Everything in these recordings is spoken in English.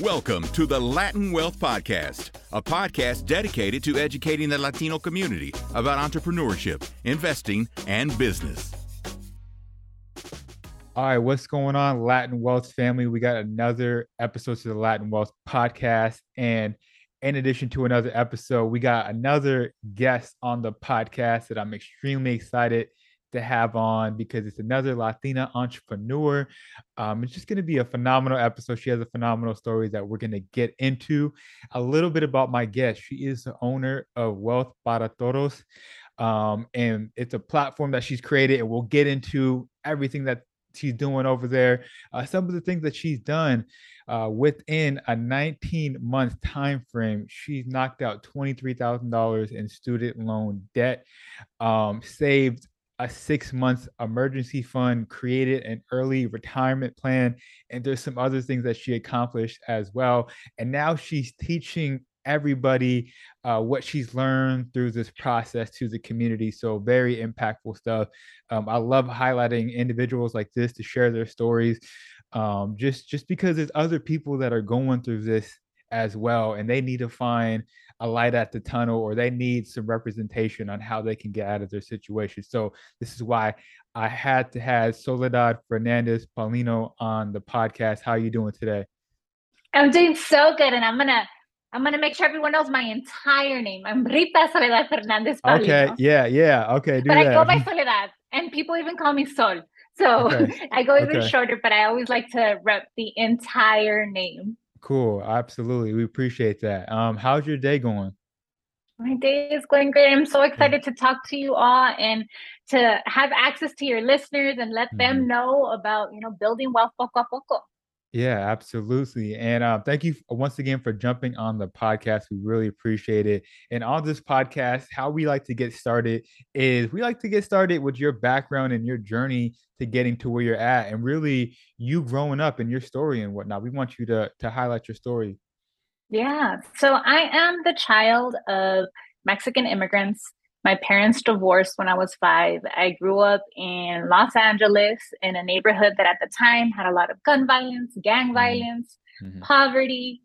Welcome to the Latin Wealth Podcast, a podcast dedicated to educating the Latino community about entrepreneurship, investing, and business. All right, what's going on, Latin Wealth family? We got another episode to the Latin Wealth Podcast. And in addition to another episode, we got another guest on the podcast that I'm extremely excited to have on because it's another Latina entrepreneur. Um, it's just going to be a phenomenal episode. She has a phenomenal story that we're going to get into. A little bit about my guest. She is the owner of Wealth para Todos. Um, and it's a platform that she's created, and we'll get into everything that she's doing over there. Uh, some of the things that she's done uh, within a 19 month time frame, she's knocked out $23,000 in student loan debt, um, saved a six month emergency fund, created an early retirement plan, and there's some other things that she accomplished as well. And now she's teaching everybody uh, what she's learned through this process to the community. So very impactful stuff. Um, I love highlighting individuals like this to share their stories. Um, just just because there's other people that are going through this as well, and they need to find a light at the tunnel or they need some representation on how they can get out of their situation. So this is why I had to have Soledad Fernández Paulino on the podcast. How are you doing today? I'm doing so good, and I'm gonna I'm gonna make sure everyone knows my entire name. I'm Rita Soledad Fernández. Paulino. Okay, yeah, yeah, okay. but that. I go by Soledad, and people even call me Sol. So okay. I go even okay. shorter, but I always like to rep the entire name. Cool. Absolutely. We appreciate that. Um, how's your day going? My day is going great. I'm so excited to talk to you all and to have access to your listeners and let mm-hmm. them know about, you know, building wealth poco a poco. Yeah, absolutely. And uh, thank you once again for jumping on the podcast. We really appreciate it. And on this podcast, how we like to get started is we like to get started with your background and your journey to getting to where you're at and really you growing up and your story and whatnot. We want you to, to highlight your story. Yeah. So I am the child of Mexican immigrants my parents divorced when I was five. I grew up in Los Angeles in a neighborhood that at the time had a lot of gun violence, gang mm-hmm. violence, mm-hmm. poverty.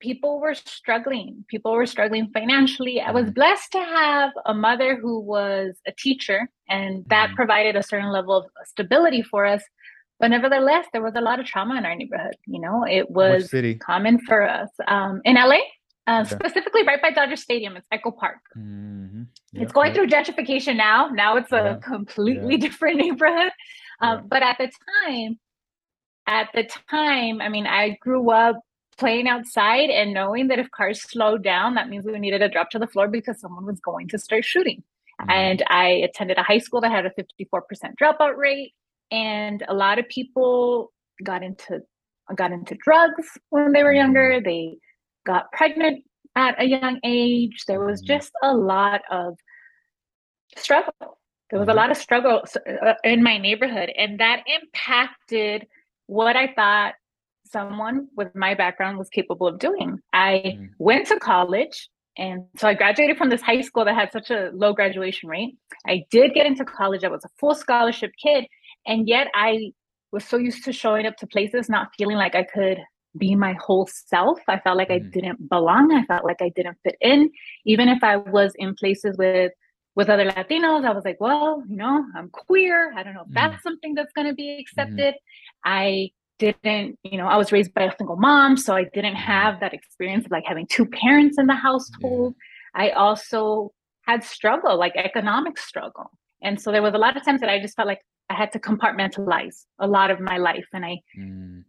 People were struggling. People were struggling financially. I was mm-hmm. blessed to have a mother who was a teacher, and that mm-hmm. provided a certain level of stability for us. But nevertheless, there was a lot of trauma in our neighborhood. You know, it was common for us. Um, in LA, uh, okay. specifically right by Dodger Stadium. It's Echo Park. Mm-hmm. Yep, it's going through gentrification now. Now it's a yeah. completely yeah. different neighborhood. Um, yeah. But at the time, at the time, I mean, I grew up playing outside and knowing that if cars slowed down, that means we needed to drop to the floor because someone was going to start shooting. Mm-hmm. And I attended a high school that had a 54% dropout rate, and a lot of people got into got into drugs when they were younger. They got pregnant at a young age. There was mm-hmm. just a lot of struggle. There was a mm-hmm. lot of struggle uh, in my neighborhood, and that impacted what I thought someone with my background was capable of doing. I mm. went to college, and so I graduated from this high school that had such a low graduation rate. I did get into college, I was a full scholarship kid, and yet I was so used to showing up to places not feeling like I could be my whole self. I felt like mm-hmm. I didn't belong. I felt like I didn't fit in. Even if I was in places with with other Latinos, I was like, well, you know, I'm queer. I don't know if mm-hmm. that's something that's going to be mm-hmm. accepted. Mm-hmm. I didn't, you know, I was raised by a single mom, so I didn't mm-hmm. have that experience of like having two parents in the household. Yeah. I also had struggle, like economic struggle. And so there was a lot of times that I just felt like I had to compartmentalize a lot of my life. And I mm.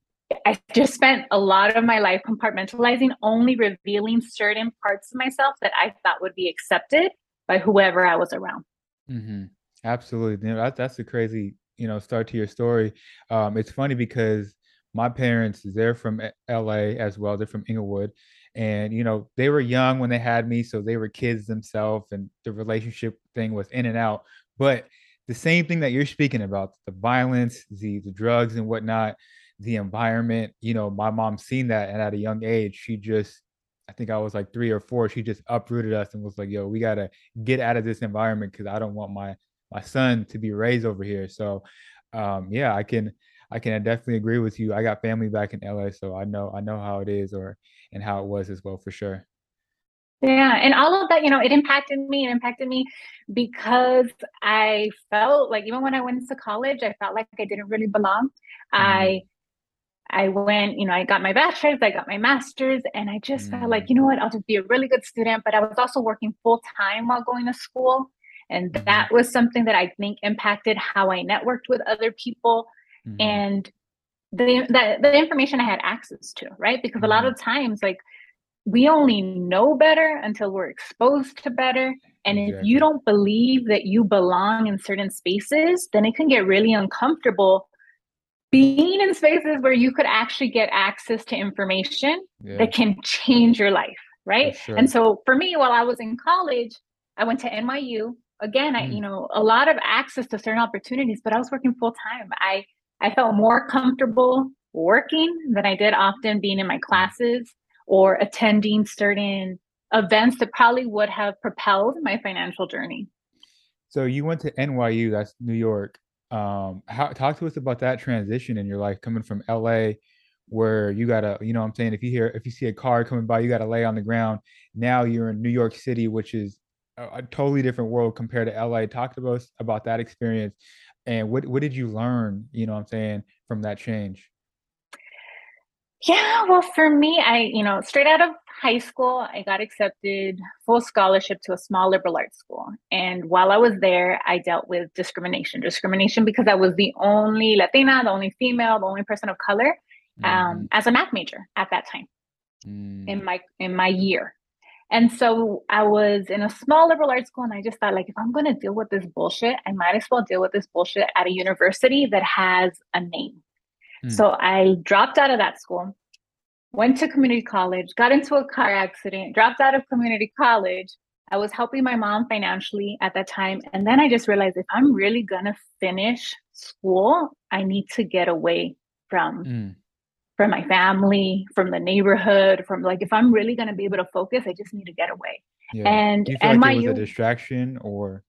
I just spent a lot of my life compartmentalizing, only revealing certain parts of myself that I thought would be accepted by whoever I was around. Mm-hmm. Absolutely, that's a crazy, you know, start to your story. Um, it's funny because my parents, they're from L.A. as well. They're from Inglewood, and you know, they were young when they had me, so they were kids themselves, and the relationship thing was in and out. But the same thing that you're speaking about, the violence, the the drugs, and whatnot the environment. You know, my mom seen that, and at a young age, she just, I think I was like three or four, she just uprooted us and was like, "Yo, we gotta get out of this environment because I don't want my my son to be raised over here." So, um, yeah, I can I can definitely agree with you. I got family back in LA, so I know I know how it is or and how it was as well for sure. Yeah, and all of that, you know, it impacted me. It impacted me because I felt like even when I went to college, I felt like I didn't really belong. Mm. I I went, you know, I got my bachelor's, I got my master's, and I just mm. felt like, mm. you know what, I'll just be a really good student. But I was also working full time while going to school. And mm-hmm. that was something that I think impacted how I networked with other people mm-hmm. and the, the, the information I had access to, right? Because a lot mm-hmm. of times, like, we only know better until we're exposed to better. And exactly. if you don't believe that you belong in certain spaces, then it can get really uncomfortable being in spaces where you could actually get access to information yeah. that can change your life. Right. Sure. And so for me, while I was in college, I went to NYU. Again, mm. I, you know, a lot of access to certain opportunities, but I was working full time. I I felt more comfortable working than I did often being in my mm. classes or attending certain events that probably would have propelled my financial journey. So you went to NYU, that's New York. Um, how, talk to us about that transition in your life coming from LA, where you gotta, you know, I'm saying if you hear if you see a car coming by, you gotta lay on the ground. Now you're in New York City, which is a, a totally different world compared to LA. Talk to us about that experience, and what what did you learn? You know, I'm saying from that change. Yeah, well, for me, I, you know, straight out of high school, I got accepted full scholarship to a small liberal arts school. And while I was there, I dealt with discrimination. Discrimination because I was the only Latina, the only female, the only person of color um, mm. as a math major at that time mm. in my in my year. And so I was in a small liberal arts school, and I just thought, like, if I'm going to deal with this bullshit, I might as well deal with this bullshit at a university that has a name Hmm. So I dropped out of that school, went to community college, got into a car accident, dropped out of community college. I was helping my mom financially at that time. And then I just realized if I'm really going to finish school, I need to get away from. Mm. From my family, from the neighborhood, from like if I'm really gonna be able to focus, I just need to get away. Yeah. And and like my it was a distraction or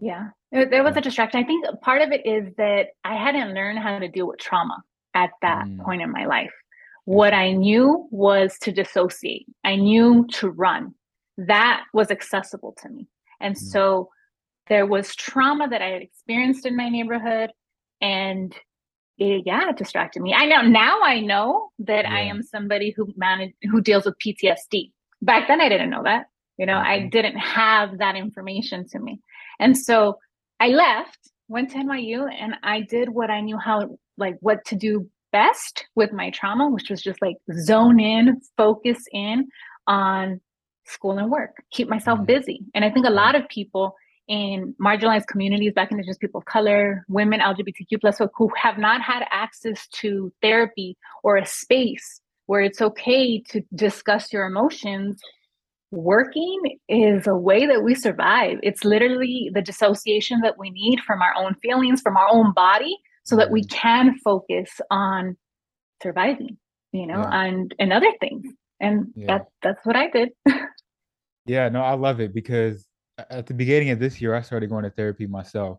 yeah, there was a distraction. I think part of it is that I hadn't learned how to deal with trauma at that mm. point in my life. What I knew was to dissociate, I knew to run. That was accessible to me. And mm. so there was trauma that I had experienced in my neighborhood. And it, yeah, it distracted me. I know now I know that yeah. I am somebody who manage who deals with PTSD. Back then I didn't know that. You know, mm-hmm. I didn't have that information to me. And so I left, went to NYU, and I did what I knew how, like, what to do best with my trauma, which was just like zone in, focus in on school and work, keep myself mm-hmm. busy. And I think a lot of people in marginalized communities, black in just people of color, women, LGBTQ plus, who have not had access to therapy or a space where it's okay to discuss your emotions working is a way that we survive. It's literally the dissociation that we need from our own feelings, from our own body, so that we mm-hmm. can focus on surviving, you know, yeah. and and other things. And yeah. that that's what I did. yeah, no, I love it because at the beginning of this year, I started going to therapy myself.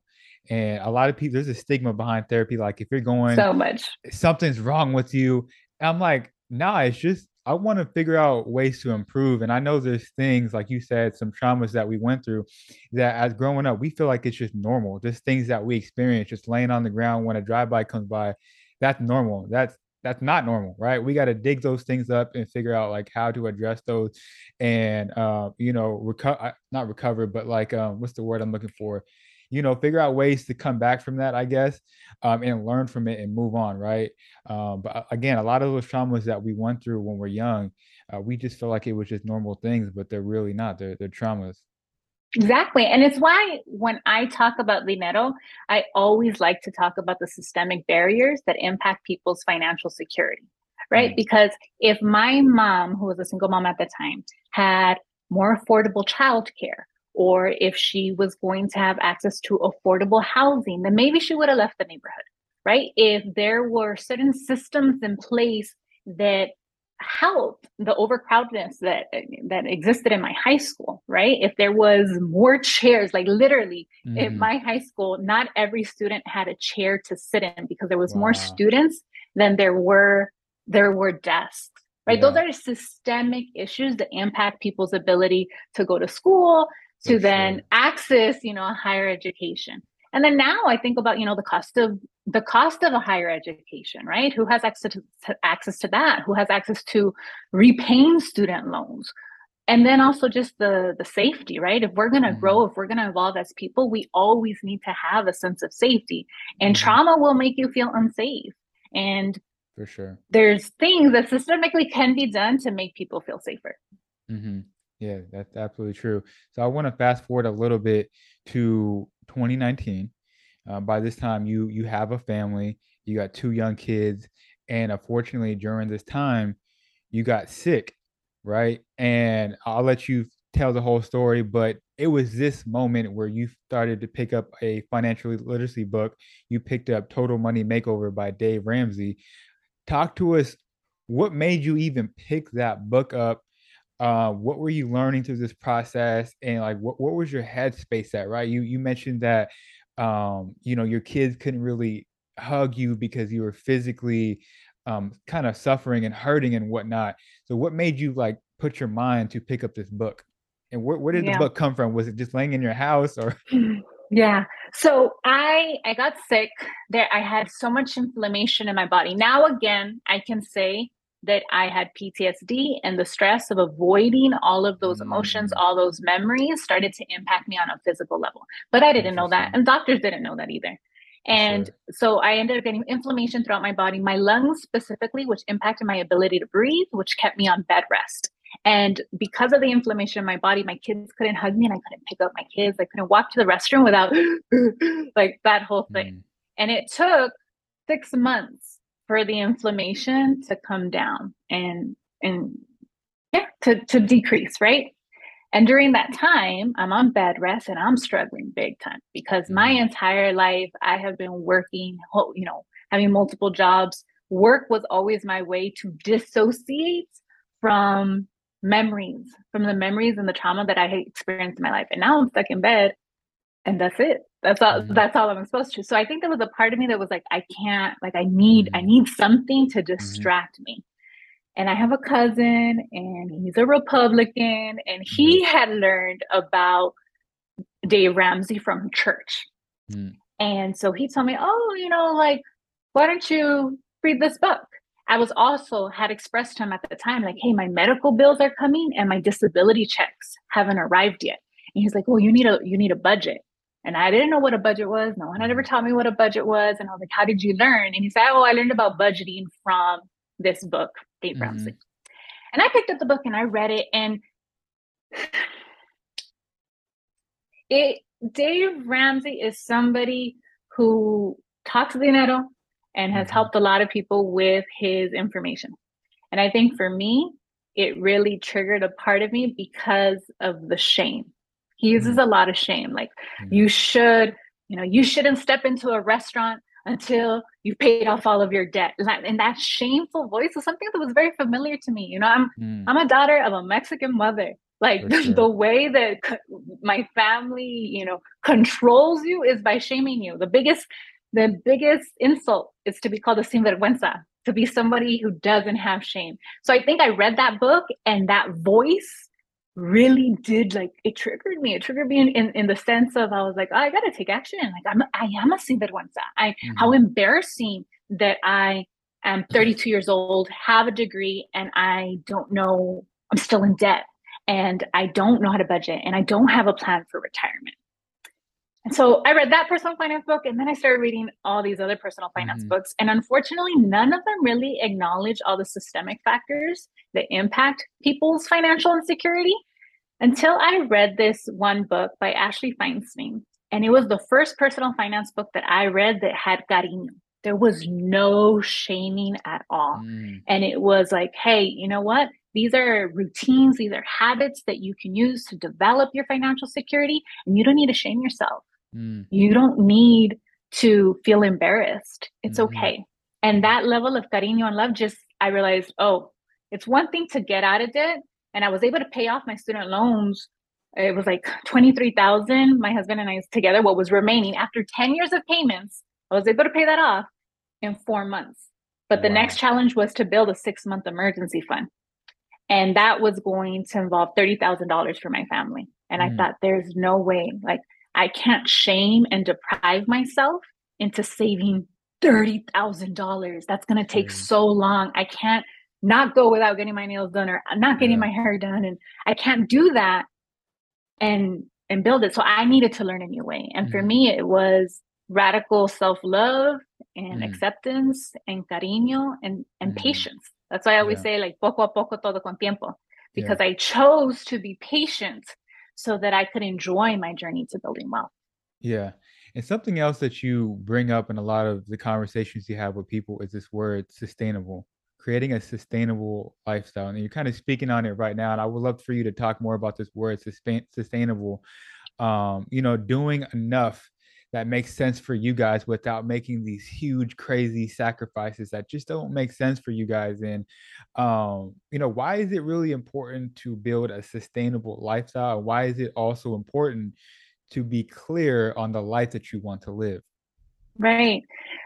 And a lot of people, there's a stigma behind therapy. Like if you're going so much, something's wrong with you. I'm like, nah, it's just I want to figure out ways to improve. And I know there's things, like you said, some traumas that we went through that as growing up, we feel like it's just normal. Just things that we experience, just laying on the ground when a drive-by comes by. That's normal. That's that's not normal, right? We got to dig those things up and figure out like how to address those and uh, you know, recover not recover, but like um, what's the word I'm looking for? You know, figure out ways to come back from that, I guess, um, and learn from it and move on, right? Um, but uh, again, a lot of those traumas that we went through when we're young, uh, we just feel like it was just normal things, but they're really not. They're, they're traumas. Exactly. And it's why when I talk about dinero, I always like to talk about the systemic barriers that impact people's financial security, right? Mm-hmm. Because if my mom, who was a single mom at the time, had more affordable childcare, or if she was going to have access to affordable housing, then maybe she would have left the neighborhood, right? If there were certain systems in place that help the overcrowdedness that that existed in my high school right if there was more chairs like literally mm. in my high school not every student had a chair to sit in because there was wow. more students than there were there were desks right yeah. those are systemic issues that impact people's ability to go to school to then access you know a higher education and then now I think about, you know, the cost of the cost of a higher education, right? Who has access to, access to that? Who has access to repaying student loans? And then also just the the safety, right? If we're going to mm-hmm. grow, if we're going to evolve as people, we always need to have a sense of safety. And mm-hmm. trauma will make you feel unsafe. And for sure, there's things that systemically can be done to make people feel safer. Mm-hmm. Yeah, that's absolutely true. So I want to fast forward a little bit to 2019. Uh, by this time, you you have a family, you got two young kids, and unfortunately, during this time, you got sick, right? And I'll let you tell the whole story, but it was this moment where you started to pick up a financial literacy book. You picked up Total Money Makeover by Dave Ramsey. Talk to us. What made you even pick that book up? Uh, what were you learning through this process? And like what, what was your headspace at right? You you mentioned that um, you know your kids couldn't really hug you because you were physically um, kind of suffering and hurting and whatnot. So what made you like put your mind to pick up this book? And where, where did yeah. the book come from? Was it just laying in your house or yeah. So i i got sick. There i had so much inflammation in my body. Now again i can say that I had PTSD and the stress of avoiding all of those emotions, mm. all those memories started to impact me on a physical level. But I didn't know that. And doctors didn't know that either. And sure. so I ended up getting inflammation throughout my body, my lungs specifically, which impacted my ability to breathe, which kept me on bed rest. And because of the inflammation in my body, my kids couldn't hug me and I couldn't pick up my kids. I couldn't walk to the restroom without like that whole thing. Mm. And it took six months for the inflammation to come down and and yeah to, to decrease right? And during that time i'm on bed rest and i'm struggling big time because my mm-hmm. entire life i have been working you know having multiple jobs. Work was always my way to dissociate from memories from the memories and the trauma that i had experienced in my life. And now i'm stuck in bed and that's it that's all mm-hmm. that's all i'm supposed to so i think there was a part of me that was like i can't like i need i mm-hmm. need something to mm-hmm. distract mm-hmm. me and i have a cousin and he's a republican and he mm-hmm. had learned about dave ramsey from church mm. and so he told me oh you know like why don't you read this book i was also had expressed to him at the time like hey my medical bills are coming and my disability checks haven't arrived yet and he's like well you need a you need a budget and I didn't know what a budget was. No one had ever taught me what a budget was. And I was like, how did you learn? And he said, oh, I learned about budgeting from this book, Dave mm-hmm. Ramsey. And I picked up the book and I read it. And it Dave Ramsey is somebody who talks dinero and has mm-hmm. helped a lot of people with his information. And I think for me, it really triggered a part of me because of the shame he uses mm. a lot of shame. Like you should, you know, you shouldn't step into a restaurant until you've paid off all of your debt. And that shameful voice is something that was very familiar to me. You know, I'm mm. I'm a daughter of a Mexican mother. Like the, the way that my family, you know, controls you is by shaming you. The biggest the biggest insult is to be called a sinvergüenza, to be somebody who doesn't have shame. So I think I read that book and that voice really did like it triggered me. It triggered me in, in, in the sense of I was like, oh, I gotta take action. Like I'm I am a sinvergüenza. I mm-hmm. how embarrassing that I am 32 years old, have a degree, and I don't know I'm still in debt and I don't know how to budget and I don't have a plan for retirement. And so I read that personal finance book and then I started reading all these other personal finance mm-hmm. books. And unfortunately, none of them really acknowledge all the systemic factors that impact people's financial insecurity until I read this one book by Ashley Feinstein. And it was the first personal finance book that I read that had cariño. There was no shaming at all. Mm. And it was like, hey, you know what? These are routines, these are habits that you can use to develop your financial security, and you don't need to shame yourself. Mm. You don't need to feel embarrassed. It's mm-hmm. okay. And that level of cariño and love just, I realized, oh, It's one thing to get out of debt, and I was able to pay off my student loans. It was like twenty three thousand. My husband and I together. What was remaining after ten years of payments, I was able to pay that off in four months. But the wow. next challenge was to build a six month emergency fund. And that was going to involve $30,000 for my family. And mm. I thought, there's no way, like, I can't shame and deprive myself into saving $30,000. That's going to take mm. so long. I can't not go without getting my nails done or not getting yeah. my hair done. And I can't do that and and build it. So I needed to learn a new way. And mm. for me, it was radical self-love and mm. acceptance and cariño and, and mm. patience. That's why I always yeah. say like poco a poco todo con tiempo, because yeah. I chose to be patient so that I could enjoy my journey to building wealth. Yeah. And something else that you bring up in a lot of the conversations you have with people is this word sustainable, creating a sustainable lifestyle. And you're kind of speaking on it right now. And I would love for you to talk more about this word sustainable. Um, you know, doing enough that makes sense for you guys without making these huge crazy sacrifices that just don't make sense for you guys. And um you know why is it really important to build a sustainable lifestyle? Why is it also important to be clear on the life that you want to live? Right.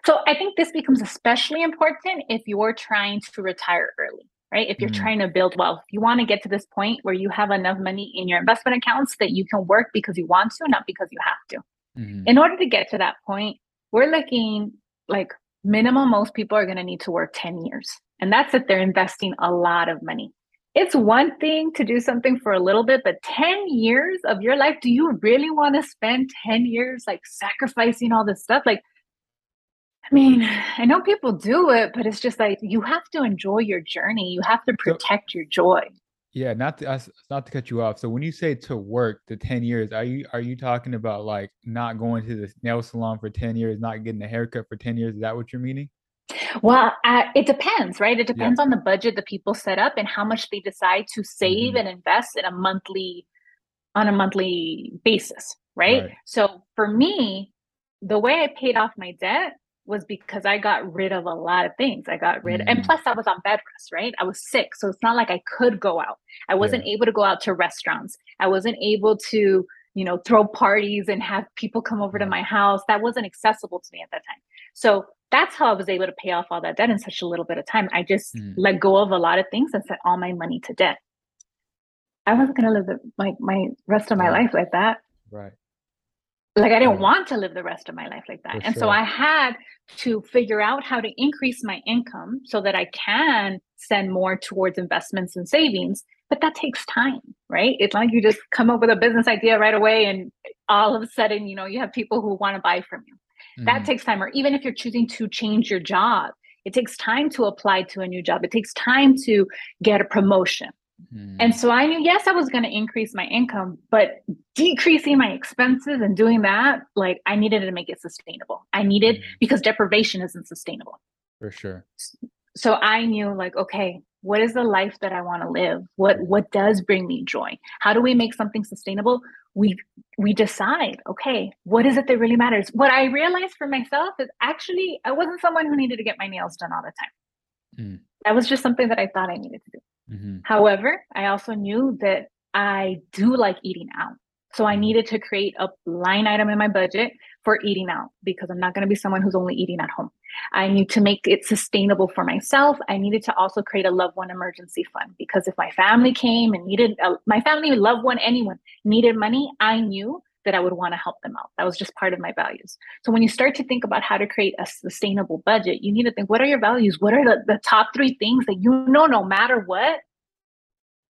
So i think this becomes especially important if you're trying to retire early right? If you're mm-hmm. trying to build wealth. You want to get to this point where you have enough money in your investment accounts that you can work because you want to not because you have to Mm-hmm. In order to get to that point, we're looking like minimum most people are going to need to work 10 years. And that's if they're investing a lot of money. It's one thing to do something for a little bit, but 10 years of your life, do you really want to spend 10 years like sacrificing all this stuff? Like, I mean, I know people do it, but it's just like you have to enjoy your journey. You have to protect your joy. Yeah, not to not to cut you off. So when you say to work the ten years, are you are you talking about like not going to the nail salon for ten years, not getting a haircut for ten years? Is that what you're meaning? Well, uh, it depends, right? It depends yeah. on the budget that people set up and how much they decide to save mm-hmm. and invest in a monthly on a monthly basis, right? right? So for me, the way I paid off my debt was because I got rid of a lot of things. I got rid, mm. and plus I was on bed rest, right? I was sick, so it's not like I could go out. I wasn't yeah. able to go out to restaurants. I wasn't able to, you know, throw parties and have people come over to my house. That wasn't accessible to me at that time. So that's how I was able to pay off all that debt in such a little bit of time. I just mm. let go of a lot of things and set all my money to debt. I wasn't gonna live the, like my rest of my life like that. Right like I didn't want to live the rest of my life like that. For and sure. so I had to figure out how to increase my income so that I can send more towards investments and savings. But that takes time, right? It's not like you just come up with a business idea right away and all of a sudden, you know, you have people who want to buy from you. Mm-hmm. That takes time. Or even if you're choosing to change your job, it takes time to apply to a new job. It takes time to get a promotion. Mm. And so I knew, yes, I was going to increase my income, but decreasing my expenses and doing that, like I needed to make it sustainable. I needed, mm. because deprivation isn't sustainable. For sure. So I knew, like, okay, what is the life that I want to live? What what does bring me joy? How do we make something sustainable? We we decide, okay, what is it that really matters? What I realized for myself is actually I wasn't someone who needed to get my nails done all the time. Mm. That was just something that I thought I needed to do. Mm-hmm. However, I also knew that I do like eating out. So I mm-hmm. needed to create a line item in my budget for eating out because I'm not going to be someone who's only eating at home. I need to make it sustainable for myself. I needed to also create a loved one emergency fund because if my family came and needed a, my family, loved one, anyone needed money, I knew that I would want to help them out. That was just part of my values. So when you start to think about how to create a sustainable budget, you need to think what are your values? What are the, the top three things that you know no matter what,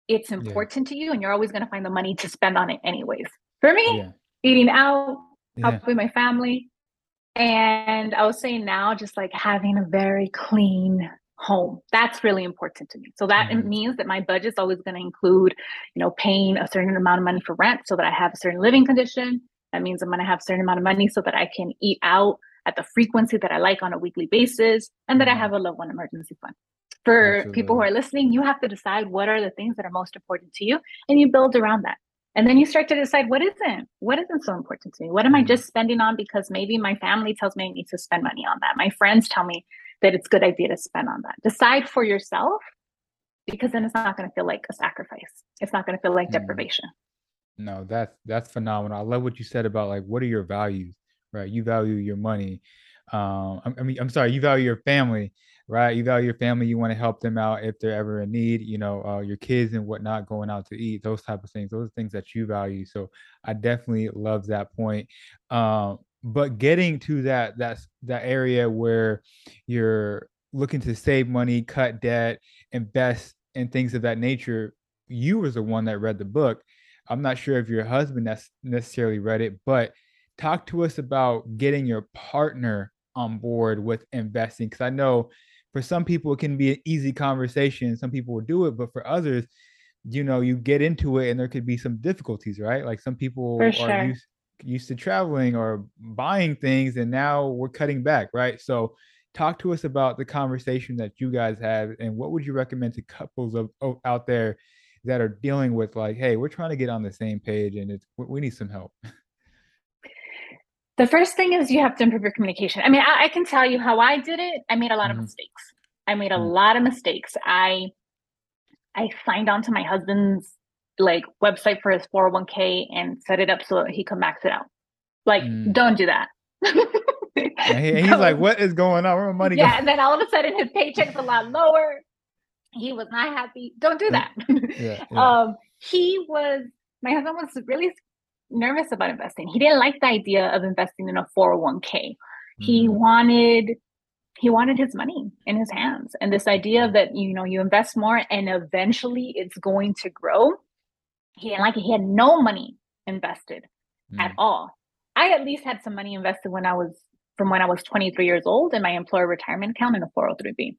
it's important yeah. to you and you're always going to find the money to spend on it anyways. For me, yeah. eating out, yeah. helping my family. And I was saying now, just like having a very clean home. That's really important to me. So that mm-hmm. means that my budget's always going to include, you know, paying a certain amount of money for rent so that I have a certain living condition. That means I'm going to have a certain amount of money so that I can eat out at the frequency that I like on a weekly basis and that I mm-hmm. have a loved one emergency fund. For Absolutely. people who are listening, you have to decide what are the things that are most important to you and you build around that. And then you start to decide what isn't, what isn't so important to me? What am I mm-hmm. just spending on because maybe my family tells me I need to spend money on that. My friends tell me that it's a good idea to spend on that. Decide for yourself because then it's not going to feel like a sacrifice. It's not going to feel like Mm. deprivation. No, that's that's phenomenal. I love what you said about like what are your values, right? You value your money. Um, I, I mean, I'm sorry, you value your family, right? You value your family. You want to help them out if they're ever in need. You know, uh, your kids and whatnot, going out to eat, those type of things. Those are things that you value. So I definitely love that point. Um, but getting to that that's that area where you're looking to save money, cut debt, invest in things of that nature. You was the one that read the book I'm not sure if your husband that's necessarily read it, but talk to us about getting your partner on board with investing. Because I know for some people it can be an easy conversation. Some people will do it, but for others, you know, you get into it and there could be some difficulties, right? Like some people For are sure. used used to traveling or buying things, and now we're cutting back, right? So talk to us about the conversation that you guys have and what would you recommend to couples of, of out there that are dealing with like, hey, we're trying to get on the same page and it's we need some help. The first thing is you have to improve your communication. I mean, I, I can tell you how I did it. I made a lot of Mhm. mistakes. I made a Mm. lot of mistakes. I I signed on to my husband's like website for his 401k and set it up so he could max it out. Like, Mm. don't do that. And, he- he's like, what is going on? Where my money yeah, going? and then all of a sudden his paycheck's a lot lower. He was not happy. Don't do that. Yeah, yeah. um, he was my husband was really nervous about investing. He didn't like the idea of investing in a 401k. He Mhm. wanted he wanted his money in his hands and this idea that you know you invest more and eventually it's going to grow. He didn't like it. He had no money invested at Mm. all. I at least had some money invested when I was from when I was 23 years old in my employer retirement account in a 403b.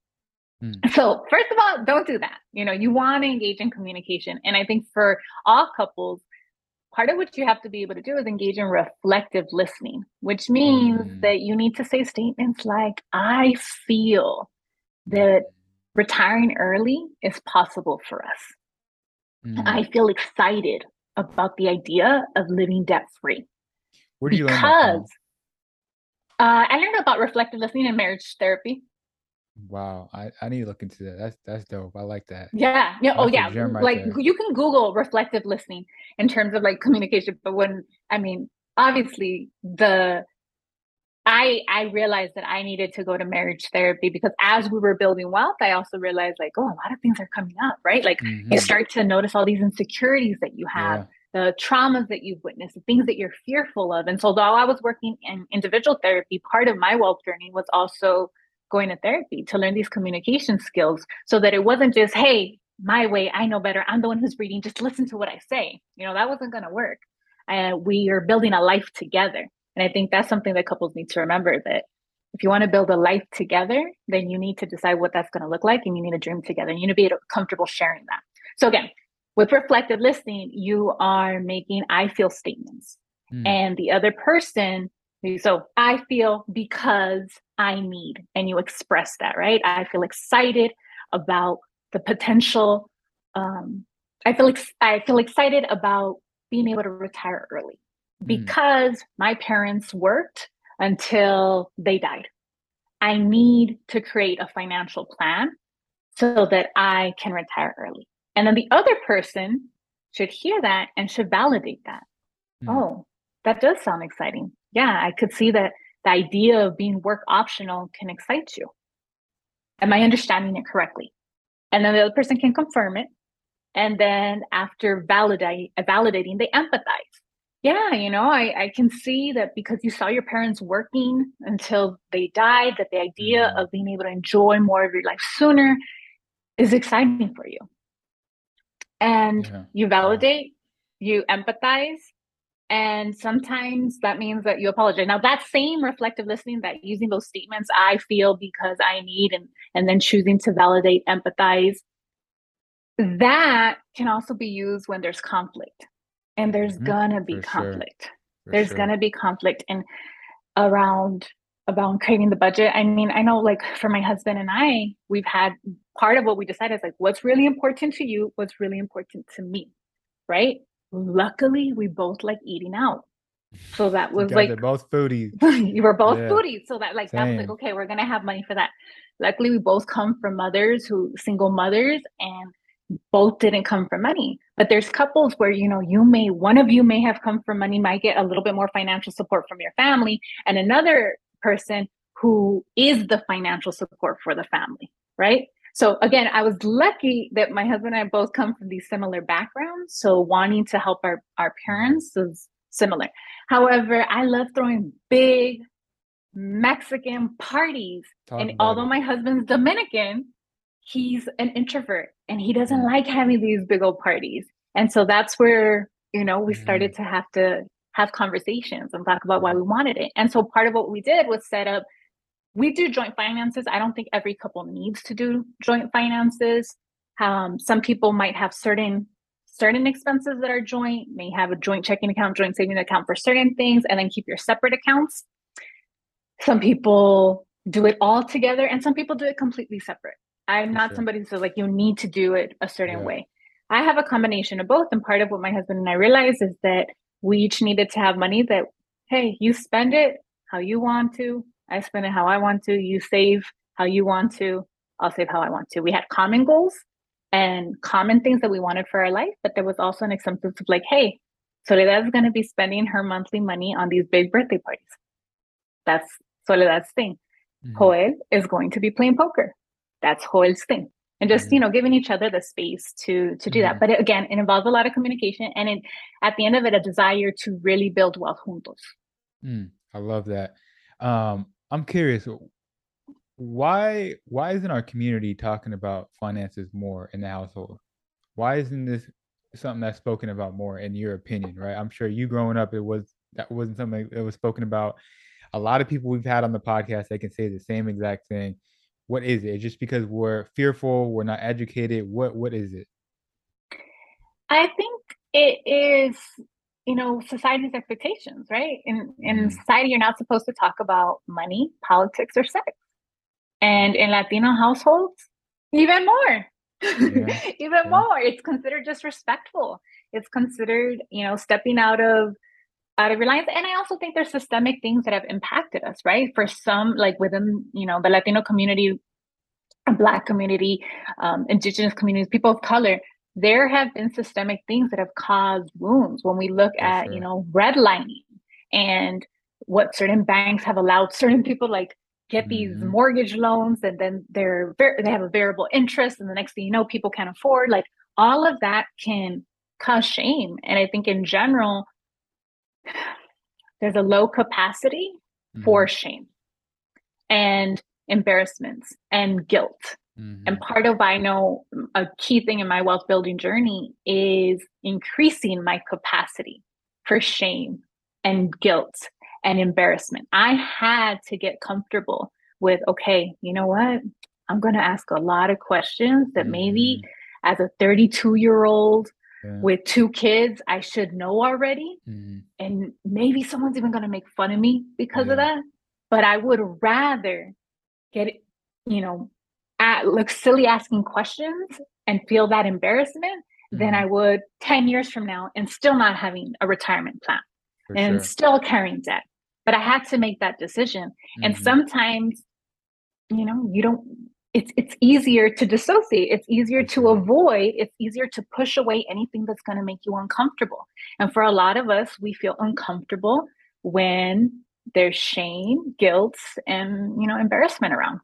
Mm. So, first of all, don't do that. You know, you want to engage in communication. And I think for all couples, part of what you have to be able to do is engage in reflective listening, which means Mm. that you need to say statements like, I feel that retiring early is possible for us. Mm. I feel excited about the idea of living debt free Where do you learn that from? because uh, I learned about reflective listening in marriage therapy. Wow, I, I need to look into that. That's that's dope. I like that. Yeah. Yeah. Oh, yeah. right like there. you can Google reflective listening in terms of like communication, but when I mean, obviously the I I realized that I needed to go to marriage therapy because as we were building wealth, I also realized like, oh, a lot of things are coming up, right? Like you Mhm. start to notice all these insecurities that you have, Yeah. the traumas that you've witnessed, the things that you're fearful of. And so, while I was working in individual therapy, part of my wealth journey was also going to therapy to learn these communication skills so that it wasn't just, hey, my way, I know better. I'm the one who's reading, just listen to what I say. You know, that wasn't going to work. Uh, we are building a life together. And I think that's something that couples need to remember that if you want to build a life together, then you need to decide what that's going to look like and you need to dream together. And you need to be comfortable sharing that. So, again, with reflective listening, you are making I feel statements. Mm. And the other person, so I feel because I need, and you express that, right? I feel excited about the potential. Um, I feel ex- I feel excited about being able to retire early Mm. because my parents worked until they died. I need to create a financial plan so that I can retire early. And then the other person should hear that and should validate that. Mm. Oh, that does sound exciting. Yeah, I could see that the idea of being work optional can excite you. Am I understanding it correctly? And then the other person can confirm it. And then after validate, validating, they empathize. Yeah, you know, I, I can see that because you saw your parents working until they died, that the idea Mhm. of being able to enjoy more of your life sooner is exciting for you. And Yeah. you validate, you empathize, and sometimes that means that you apologize. Now, that same reflective listening, that using those statements, I feel because I need, and and then choosing to validate, empathize, that can also be used when there's conflict, and there's Mhm. gonna be For conflict. For there's sure. gonna be conflict, and around about creating the budget. I mean, I know like for my husband and I, we've had part of what we decided is like what's really important to you, what's really important to me, right? Luckily, we both like eating out. So that was like both foodies. you were both Yeah. foodies. So that like that was like, okay, we're gonna have money for that. Luckily, we both come from mothers who single mothers and both didn't come from money. But there's couples where, you know, you may, one of you may have come from money, might get a little bit more financial support from your family, and another person who is the financial support for the family, right? So again, I was lucky that my husband and I both come from these similar backgrounds. So wanting to help our, our parents is similar. However, I love throwing big Mexican parties. Talk and although it. my husband's Dominican, he's an introvert and he doesn't mm. like having these big old parties. And so that's where, you know, we started mm. to have to have conversations and talk about why we wanted it. And so part of what we did was set up, we do joint finances. I don't think every couple needs to do joint finances. Um, some people might have certain certain expenses that are joint, may have a joint checking account, joint saving account for certain things, and then keep your separate accounts. Some people do it all together, and some people do it completely separate. I'm not sure. somebody who says like you need to do it a certain yeah. way. I have a combination of both. And part of what my husband and I realized is that we each needed to have money that, hey, you spend it how you want to. I spend it how I want to. You save how you want to. I'll save how I want to. We had common goals and common things that we wanted for our life, but there was also an acceptance of like, hey, Soledad is going to be spending her monthly money on these big birthday parties. That's Soledad's thing. Mm-hmm. Joel is going to be playing poker that's Joel's thing. And just mm-hmm. you know giving each other the space to to do mm-hmm. that but again it involves a lot of communication and it, at the end of it a desire to really build wealth juntos. Mm, i love that. Um i'm curious why why isn't our community talking about finances more in the household? Why isn't this something that's spoken about more in your opinion right? I'm sure you growing up it was that wasn't something that was spoken about. A lot of people we've had on the podcast they can say the same exact thing what is it? Just because we're fearful, we're not educated. What what is it? I think it is, you know, society's expectations, right? In in mm. society, you're not supposed to talk about money, politics, or sex. And in Latino households, even more. Yeah. even yeah. more. It's considered disrespectful. It's considered, you know, stepping out of out of reliance. And I also think there's systemic things that have impacted us, right? For some, like within, you know, the Latino community, Black community, um, Indigenous communities, people of color, there have been systemic things that have caused wounds. When we look at, you know, redlining and what certain banks have allowed certain people like get these mm-hmm. mortgage loans and then they're they have a variable interest and the next thing you know people can't afford like all of that can cause shame and i think in general there's a low capacity mm-hmm. for shame and embarrassments and guilt. Mm-hmm. And part of I know a key thing in my wealth building journey is increasing my capacity for shame and guilt and embarrassment. I had to get comfortable with okay, you know what? I'm going to ask a lot of questions that mm-hmm. maybe as a 32 year old yeah. with two kids I should know already. Mm-hmm. And maybe someone's even going to make fun of me because yeah. of that. But I would rather get, you know, at, look silly asking questions and feel that embarrassment mm-hmm. than I would 10 years from now and still not having a retirement plan For and sure. still carrying debt. But I had to make that decision. And mm-hmm. sometimes, you know, you don't it's it's easier to dissociate. It's easier to avoid. It's easier to push away anything that's going to make you uncomfortable. And for a lot of us we feel uncomfortable when there's shame guilt and you know embarrassment around.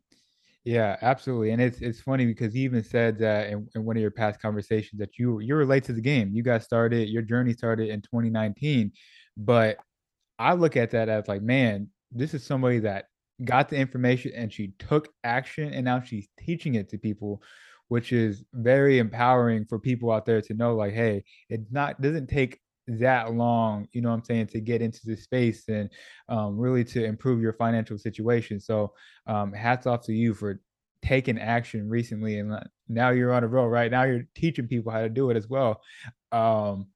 Yeah absolutely. And it's it's funny because you even said that in, in one of your past conversations that you you're late to the game. You got started your journey started in 2019 but i look at that as like man this is somebody that got the information and she took action and now she's teaching it to people which is very empowering for people out there to know like hey it not doesn't take that long you know what i'm saying to get into this space and um, really to improve your financial situation. So um, hats off to you for taking action recently and now you're on a roll right? Now you're teaching people how to do it as well. Um,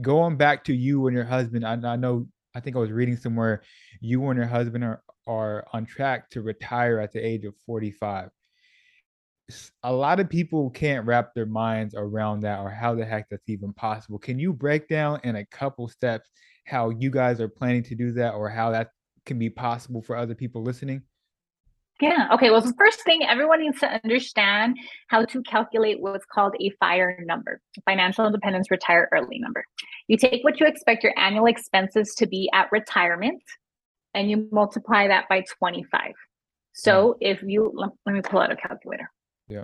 going back to you and your husband I, I know i think i was reading somewhere you and your husband are are on track to retire at the age of 45 a lot of people can't wrap their minds around that or how the heck that's even possible can you break down in a couple steps how you guys are planning to do that or how that can be possible for other people listening Yeah. Okay. Well, the first thing everyone needs to understand how to calculate what's called a FIRE number, financial independence retire early number. You take what you expect your annual expenses to be at retirement and you multiply that by 25. So yeah. if you, let, me pull out a calculator. Yeah.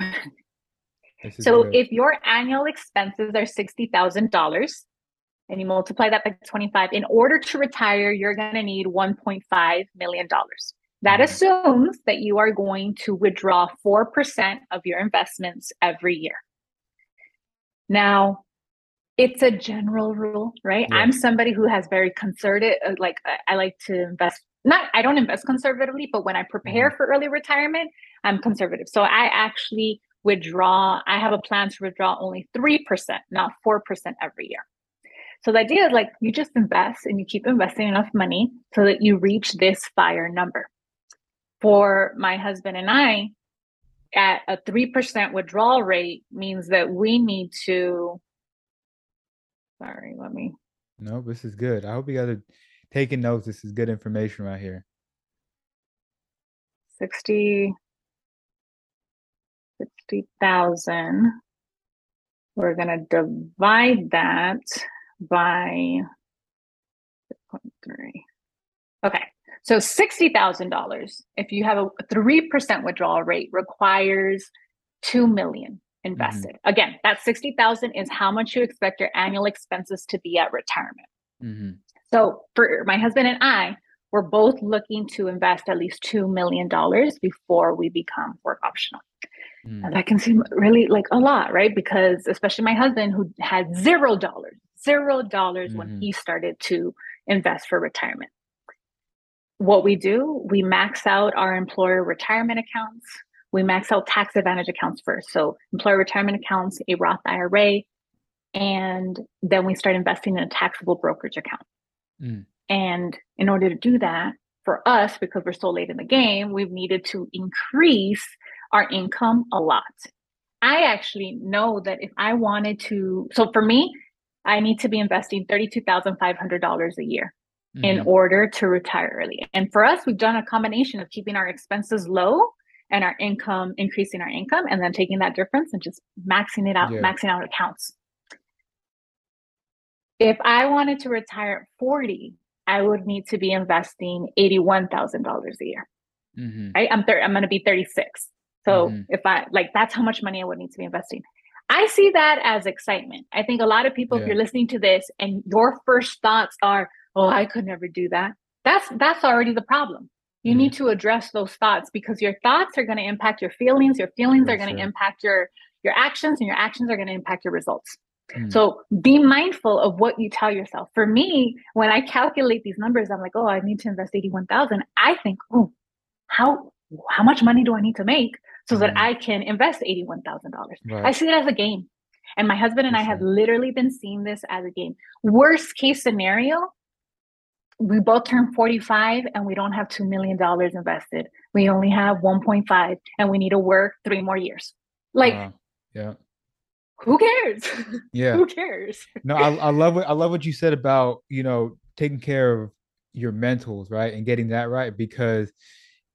so if your annual expenses are $60,000 and you multiply that by 25, in order to retire, you're going to need $1.5 million. That mm-hmm. assumes that you are going to withdraw 4% of your investments every year. Now, it's a general rule, right? Yeah. I'm somebody who has very conservative, uh, like I like to invest. Not, I don't invest conservatively, but when I prepare mm-hmm. for early retirement, I'm conservative. So I actually withdraw. I have a plan to withdraw only three percent, not four percent every year. So the idea is like you just invest and you keep investing enough money so that you reach this fire number for my husband and I, at a 3% withdrawal rate means that we need to. Sorry, let me. No, this is good. I hope you guys are taking notes. This is good information right here. 60. 60,000. We're going to divide that by 6.3. Okay. So $60,000, if you have a 3% withdrawal rate, requires 2 million invested. Mm-hmm. Again, that 60,000 is how much you expect your annual expenses to be at retirement. Mm-hmm. So for my husband and I, we're both looking to invest at least $2 million before we become work optional. Mm. And that can seem really like a lot, right? Because especially my husband who had zero dollars, zero dollars mm-hmm. when he started to invest for retirement what we do, we max out our employer retirement accounts. We max out tax advantage accounts first. So, employer retirement accounts, a Roth IRA, and then we start investing in a taxable brokerage account. Mm. And in order to do that, for us, because we're so late in the game, we've needed to increase our income a lot. I actually know that if I wanted to, so for me, I need to be investing $32,500 a year mm-hmm. in order to retire early. And for us, we've done a combination of keeping our expenses low and our income, increasing our income, and then taking that difference and just maxing it out, yeah. maxing out accounts. If I wanted to retire at 40, I would need to be investing $81,000 a year. Mm-hmm. Right? I'm thir- I'm going to be 36. So mm-hmm. if I like, that's how much money I would need to be investing. I see that as excitement. I think a lot of people, yeah. if you're listening to this and your first thoughts are, oh i could never do that that's that's already the problem you mm-hmm. need to address those thoughts because your thoughts are going to impact your feelings your feelings are going to impact your your actions and your actions are going to impact your results mm-hmm. so be mindful of what you tell yourself for me when i calculate these numbers i'm like oh i need to invest 81000 i think oh how how much money do i need to make so mm-hmm. that i can invest $81000 right. i see it as a game and my husband and I have literally been seeing this as a game. Worst case scenario, we both turned 45 and we don't have $2 million invested. We only have 1.5 and we need to work three more years. Like, uh, yeah. Who cares? Yeah. who cares? no, I, I love what I love what you said about, you know, taking care of your mentals, right? And getting that right. Because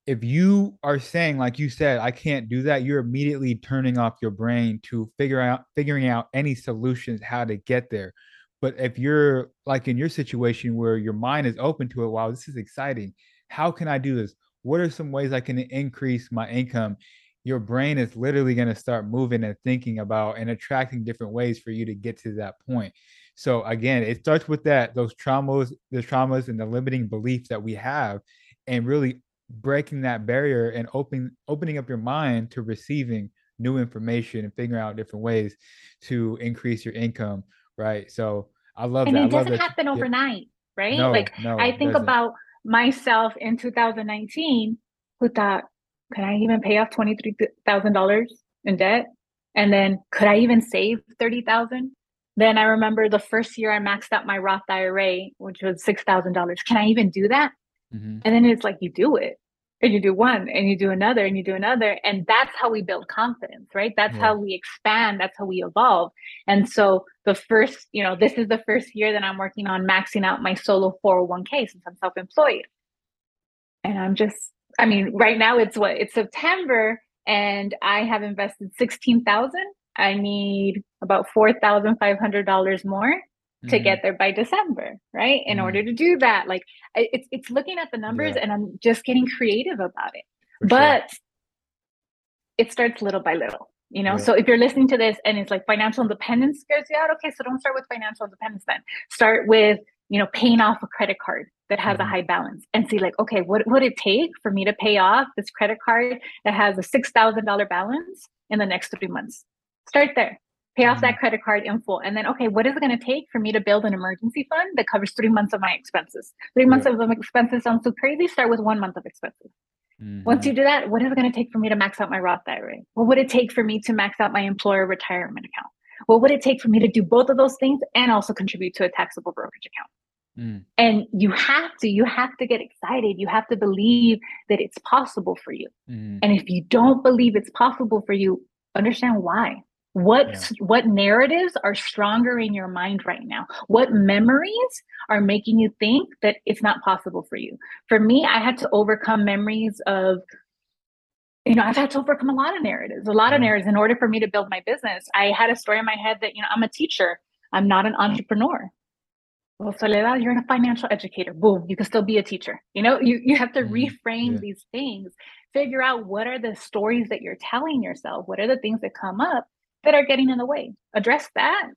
if you are saying, like you said, I can't do that, you're immediately turning off your brain to figure out figuring out any solutions how to get there but if you're like in your situation where your mind is open to it, wow, this is exciting. How can I do this? What are some ways I can increase my income? Your brain is literally going to start moving and thinking about and attracting different ways for you to get to that point. So again, it starts with that those traumas, the traumas and the limiting beliefs that we have, and really breaking that barrier and opening opening up your mind to receiving new information and figuring out different ways to increase your income right? So I love that. and that. it doesn't happen yeah. overnight, right? No, like no, I think about myself in 2019 who thought, could I even pay off $23,000 in debt? And then could I even save 30,000? Then I remember the first year I maxed out my Roth IRA, which was $6,000. Can I even do that? Mm-hmm. And then it's like you do it and you do one and you do another and you do another and that's how we build confidence right that's yeah. how we expand that's how we evolve and so the first you know this is the first year that i'm working on maxing out my solo 401k since i'm self-employed and i'm just I mean, right now it's what it's September and I have invested 16,000. I need about $4,500 more to mm-hmm. get there by December, right? In mm-hmm. order to do that, like it's it's looking at the numbers yeah. and I'm just getting creative about it. For but sure. it starts little by little, you know. Yeah. So if you're listening to this and it's like financial independence scares you out, okay, so don't start with financial independence then. Start with, you know, paying off a credit card that has mm-hmm. a high balance and see like, okay, what would it take for me to pay off this credit card that has a $6,000 balance in the next 3 months? Start there pay off that mm-hmm. credit card in full. And then, okay, what is it going to take for me to build an emergency fund that covers three months of my expenses? Three months yeah. of expenses sounds so crazy. Start with one month of expenses. Mm-hmm. Once you do that, what is it going to take for me to max out my Roth IRA? What would it take for me to max out my employer retirement account? What would it take for me to do both of those things and also contribute to a taxable brokerage account? Mm. And you have to, you have to get excited. You have to believe that it's possible for you. Mm. And if you don't believe it's possible for you, understand why what yeah. what narratives are stronger in your mind right now? What memories are making you think that it's not possible for you? For me i had to overcome memories of you know i've had to overcome a lot of narratives a lot of narratives. In order for me to build my business i had a story in my head that you know i'm a teacher. I'm not an entrepreneur. Well soledad you're a financial educator. Boom you can still be a teacher. You know you, you have to mm-hmm. reframe yeah. these things. Figure out what are the stories that you're telling yourself? What are the things that come up that are getting in the way. Address that.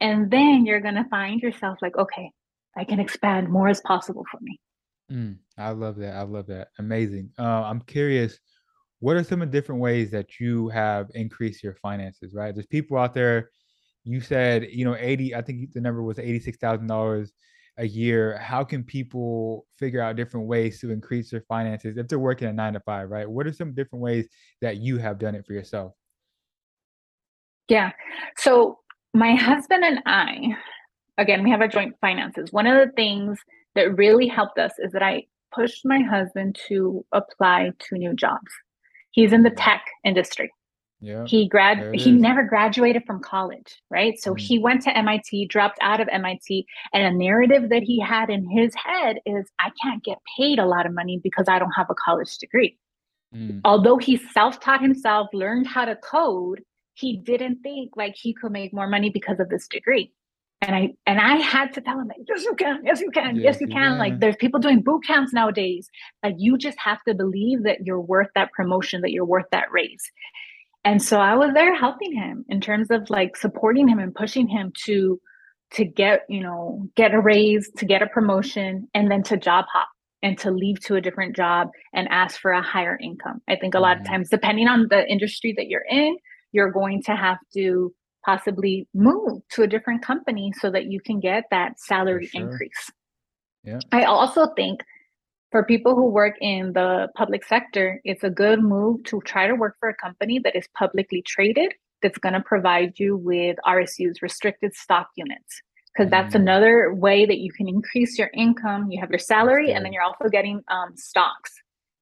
And then you're going to find yourself like, okay, I can expand more as possible for me. Mm, I love that. I love that. Amazing. Uh, I'm curious, what are some of the different ways that you have increased your finances, right? There's people out there, you said, you know, 80, I think the number was $86,000 a year. How can people figure out different ways to increase their finances if they're working a nine to five, right? What are some different ways that you have done it for yourself? Yeah. So my husband and I, again, we have our joint finances. One of the things that really helped us is that I pushed my husband to apply to new jobs. He's in the tech industry. Yeah. He grad he is. never graduated from college, right? So mm. he went to MIT, dropped out of MIT, and a narrative that he had in his head is I can't get paid a lot of money because I don't have a college degree. Mm. Although he self-taught himself, learned how to code, he didn't think like he could make more money because of this degree. And i and i had to tell him like yes you can yes you can yes, yes you can. like there's people doing boot camps nowadays. Like you just have to believe that you're worth that promotion that you're worth that raise. And so i was there helping him in terms of like supporting him and pushing him to to get you know get a raise to get a promotion and then to job hop and to leave to a different job and ask for a higher income. I think a lot mm-hmm. of times depending on the industry that you're in you're going to have to possibly move to a different company so that you can get that salary sure. increase. Yeah. I also think for people who work in the public sector, it's a good move to try to work for a company that is publicly traded that's going to provide you with RSUs, restricted stock units. Because mm. that's another way that you can increase your income. You have your salary, and then you're also getting um, stocks.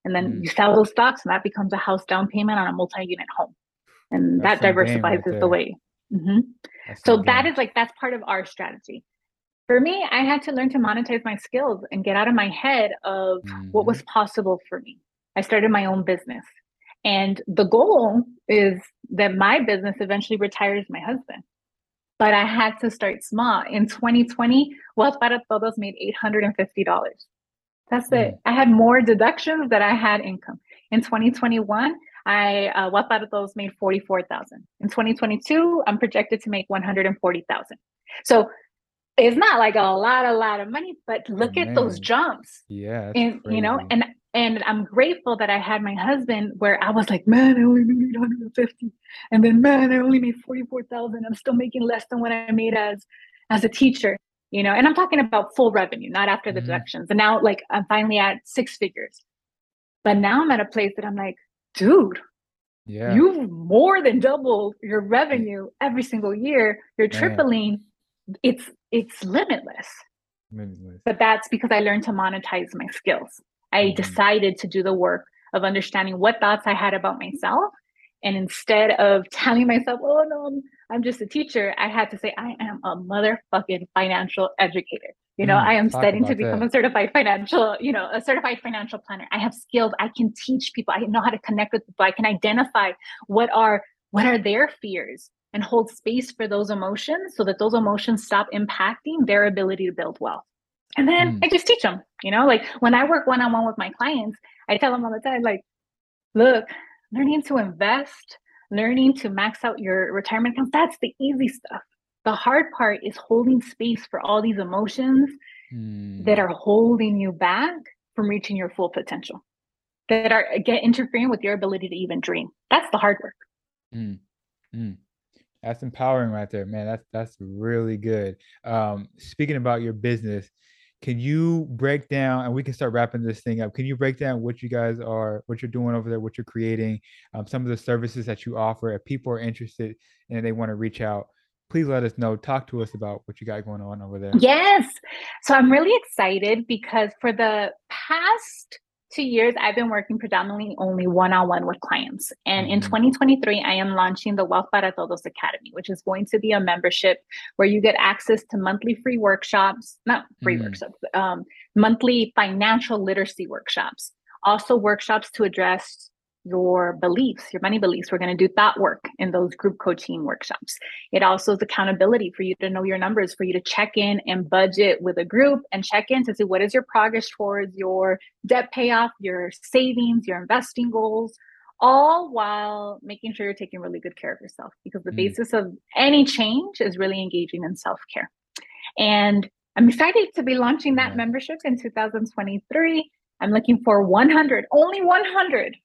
And then mm. you sell those stocks, and that becomes a house down payment on a multi unit home and that's that diversifies right the way. Mm-hmm. So that is like that's part of our strategy. For me, I had to learn to monetize my skills and get out of my head of mm-hmm. what was possible for me. I started my own business. And the goal is that my business eventually retires my husband. But I had to start small. In 2020, Wealth para Todos made $850. That's mm. it. I had more deductions than I had income. In 2021, I uh, Todos made 44,000. In 2022, I'm projected to make 140,000. So it's not like a lot, a lot of money, but oh, look oh, at those jumps. Yeah. And crazy. you know, and and I'm grateful that I had my husband where I was like, man, I only made 150. And then man, I only made 44,000. I'm still making less than what I made as as a teacher. You know, and I'm talking about full revenue, not after the mm-hmm. deductions. And now like I'm finally at six figures. But now I'm at a place that I'm like, dude, yeah. you've more than doubled your revenue every single year. You're tripling. It's it's limitless. limitless. But that's because I learned to monetize my skills. I mm-hmm. decided to do the work of understanding what thoughts I had about myself. And instead of telling myself, oh no, I'm, I'm just a teacher. I had to say, I am a motherfucking financial educator. You know, mm, I am studying to become that. a certified financial, you know, a certified financial planner. I have skills. I can teach people. I know how to connect with people. I can identify what are what are their fears and hold space for those emotions so that those emotions stop impacting their ability to build wealth. And then mm. I just teach them, you know, like when I work one on one with my clients, I tell them all the time, like, look, learning to invest, learning to max out your retirement accounts, that's the easy stuff. The hard part is holding space for all these emotions mm. that are holding you back from reaching your full potential, that are get interfering with your ability to even dream. That's the hard work. Mm. Mm. That's empowering right there, man. That's that's really good. Um, speaking about your business, can you break down and we can start wrapping this thing up? Can you break down what you guys are, what you're doing over there, what you're creating, um, some of the services that you offer? If people are interested and they want to reach out, please let us know. Talk to us about what you got going on over there. Yes. So I'm really excited because for the past two years, I've been working predominantly only one on one with clients. And mm-hmm. in 2023, I am launching the Wealth para Todos Academy, which is going to be a membership where you get access to monthly free workshops, not free mm-hmm. workshops, um, monthly financial literacy workshops, also workshops to address your beliefs, your money beliefs. We're going to do thought work in those group coaching workshops. It also is accountability for you to know your numbers, for you to check in and budget with a group and check in to see what is your progress towards your debt payoff, your savings, your investing goals, all while making sure you're taking really good care of yourself because the mm. basis of any change is really engaging in self care. And I'm excited to be launching that membership in 2023. I'm looking for 100, only 100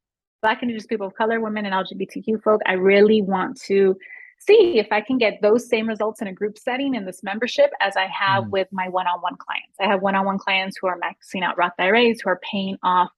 Black and Indigenous people of color, women, and LGBTQ folk. I really want to see if I can get those same results in a group setting in this membership as I have mm. with my one on one clients. I have one on one clients who are maxing out Roth IRAs, who are paying off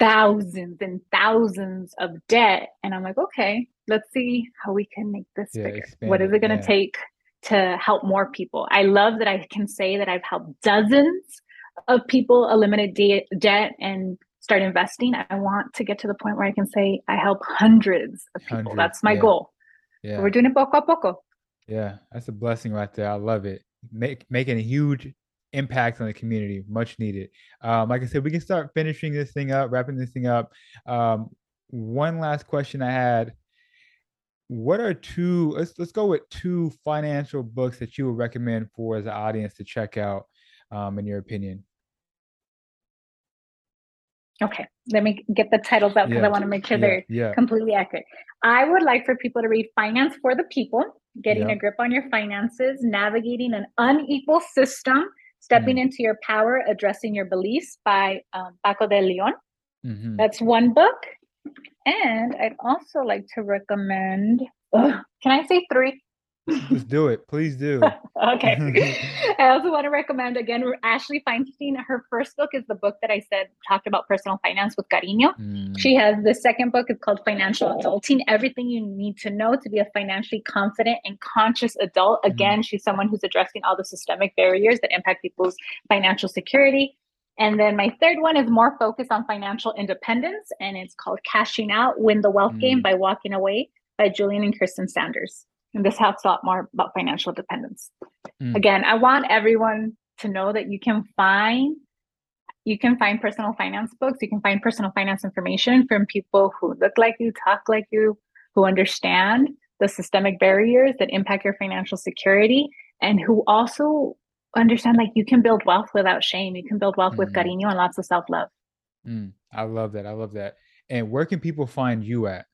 thousands and thousands of debt. And I'm like, okay, let's see how we can make this yeah, bigger. What is it going to yeah. take to help more people? I love that I can say that I've helped dozens of people eliminate de- debt and start investing, I want to get to the point where I can say I help hundreds of people. Hundreds, that's my yeah. goal. Yeah. We're doing it poco a poco. Yeah, that's a blessing right there. I love it. Make making a huge impact on the community, much needed. Um, like I said, we can start finishing this thing up, wrapping this thing up. Um, one last question I had. What are two let's let's go with two financial books that you would recommend for as an audience to check out um, in your opinion? Okay, let me get the titles up because yeah. I want to make sure yeah. they're yeah. completely accurate. I would like for people to read Finance for the People, Getting a Grip on Your Finances, Navigating an Unequal System, Stepping mm. into Your Power, Addressing Your Beliefs by um, Paco de Leon. Mm-hmm. That's one book. And I'd also like to recommend, ugh, can I say three? Just do it. Please do. okay. I also want to recommend again Ashley Feinstein. Her first book is the book that I said talked about personal finance with Cariño. Mm. She has the second book is called Financial Adulting Everything You Need to Know to Be a Financially Confident and Conscious Adult. Mm. Again, mm. she's someone who's addressing all the systemic barriers that impact people's financial security. And then my third one is more focused on financial independence, and it's called Cashing Out Win the Wealth mm. Game by Walking Away by Julien and Kiersten Saunders. And this helps a lot more about financial dependence. Mm. Again, I want everyone to know that you can find you can find personal finance books, you can find personal finance information from people who look like you, talk like you, who understand the systemic barriers that impact your financial security and who also understand like you can build wealth without shame. You can build wealth mm. with cariño and lots of self-love. Mm. I love that. I love that. And where can people find you at?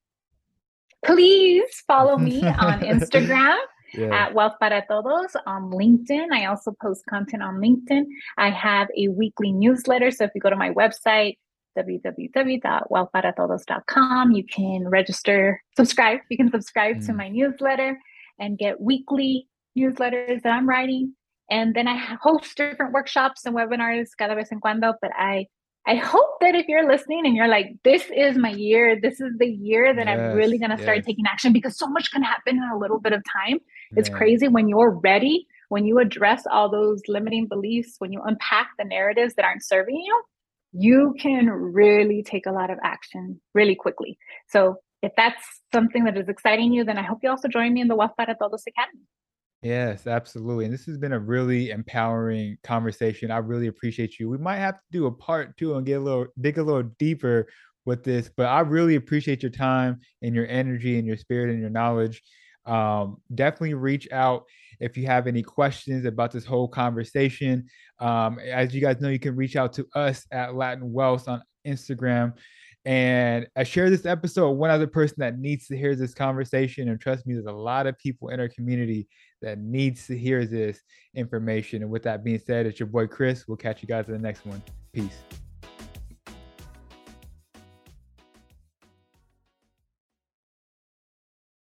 Please follow me on Instagram. Yeah. at Wealth para Todos on LinkedIn. I also post content on LinkedIn. I have a weekly newsletter. So if you go to my website, www.wealthparatodos.com, you can register, subscribe. You can subscribe mm. to my newsletter and get weekly newsletters that I'm writing. And then I host different workshops and webinars cada vez en cuando, but I I hope that if you're listening and you're like, this is my year, this is the year that yes, I'm really going to yes. start taking action because so much can happen in a little bit of time. It's crazy when you're ready, when you address all those limiting beliefs, when you unpack the narratives that aren't serving you, you can really take a lot of action really quickly. So if that's something that is exciting you, then I hope you also join me in the Wealth para Todos Academy. Yes, absolutely. And this has been a really empowering conversation. I really appreciate you. We might have to do a part two and get a little dig a little deeper with this, but I really appreciate your time and your energy and your spirit and your knowledge. Um, definitely reach out if you have any questions about this whole conversation. Um, as you guys know, you can reach out to us at Latin Wealth on Instagram. And I share this episode with one other person that needs to hear this conversation. And trust me, there's a lot of people in our community that needs to hear this information. And with that being said, it's your boy Chris. We'll catch you guys in the next one. Peace.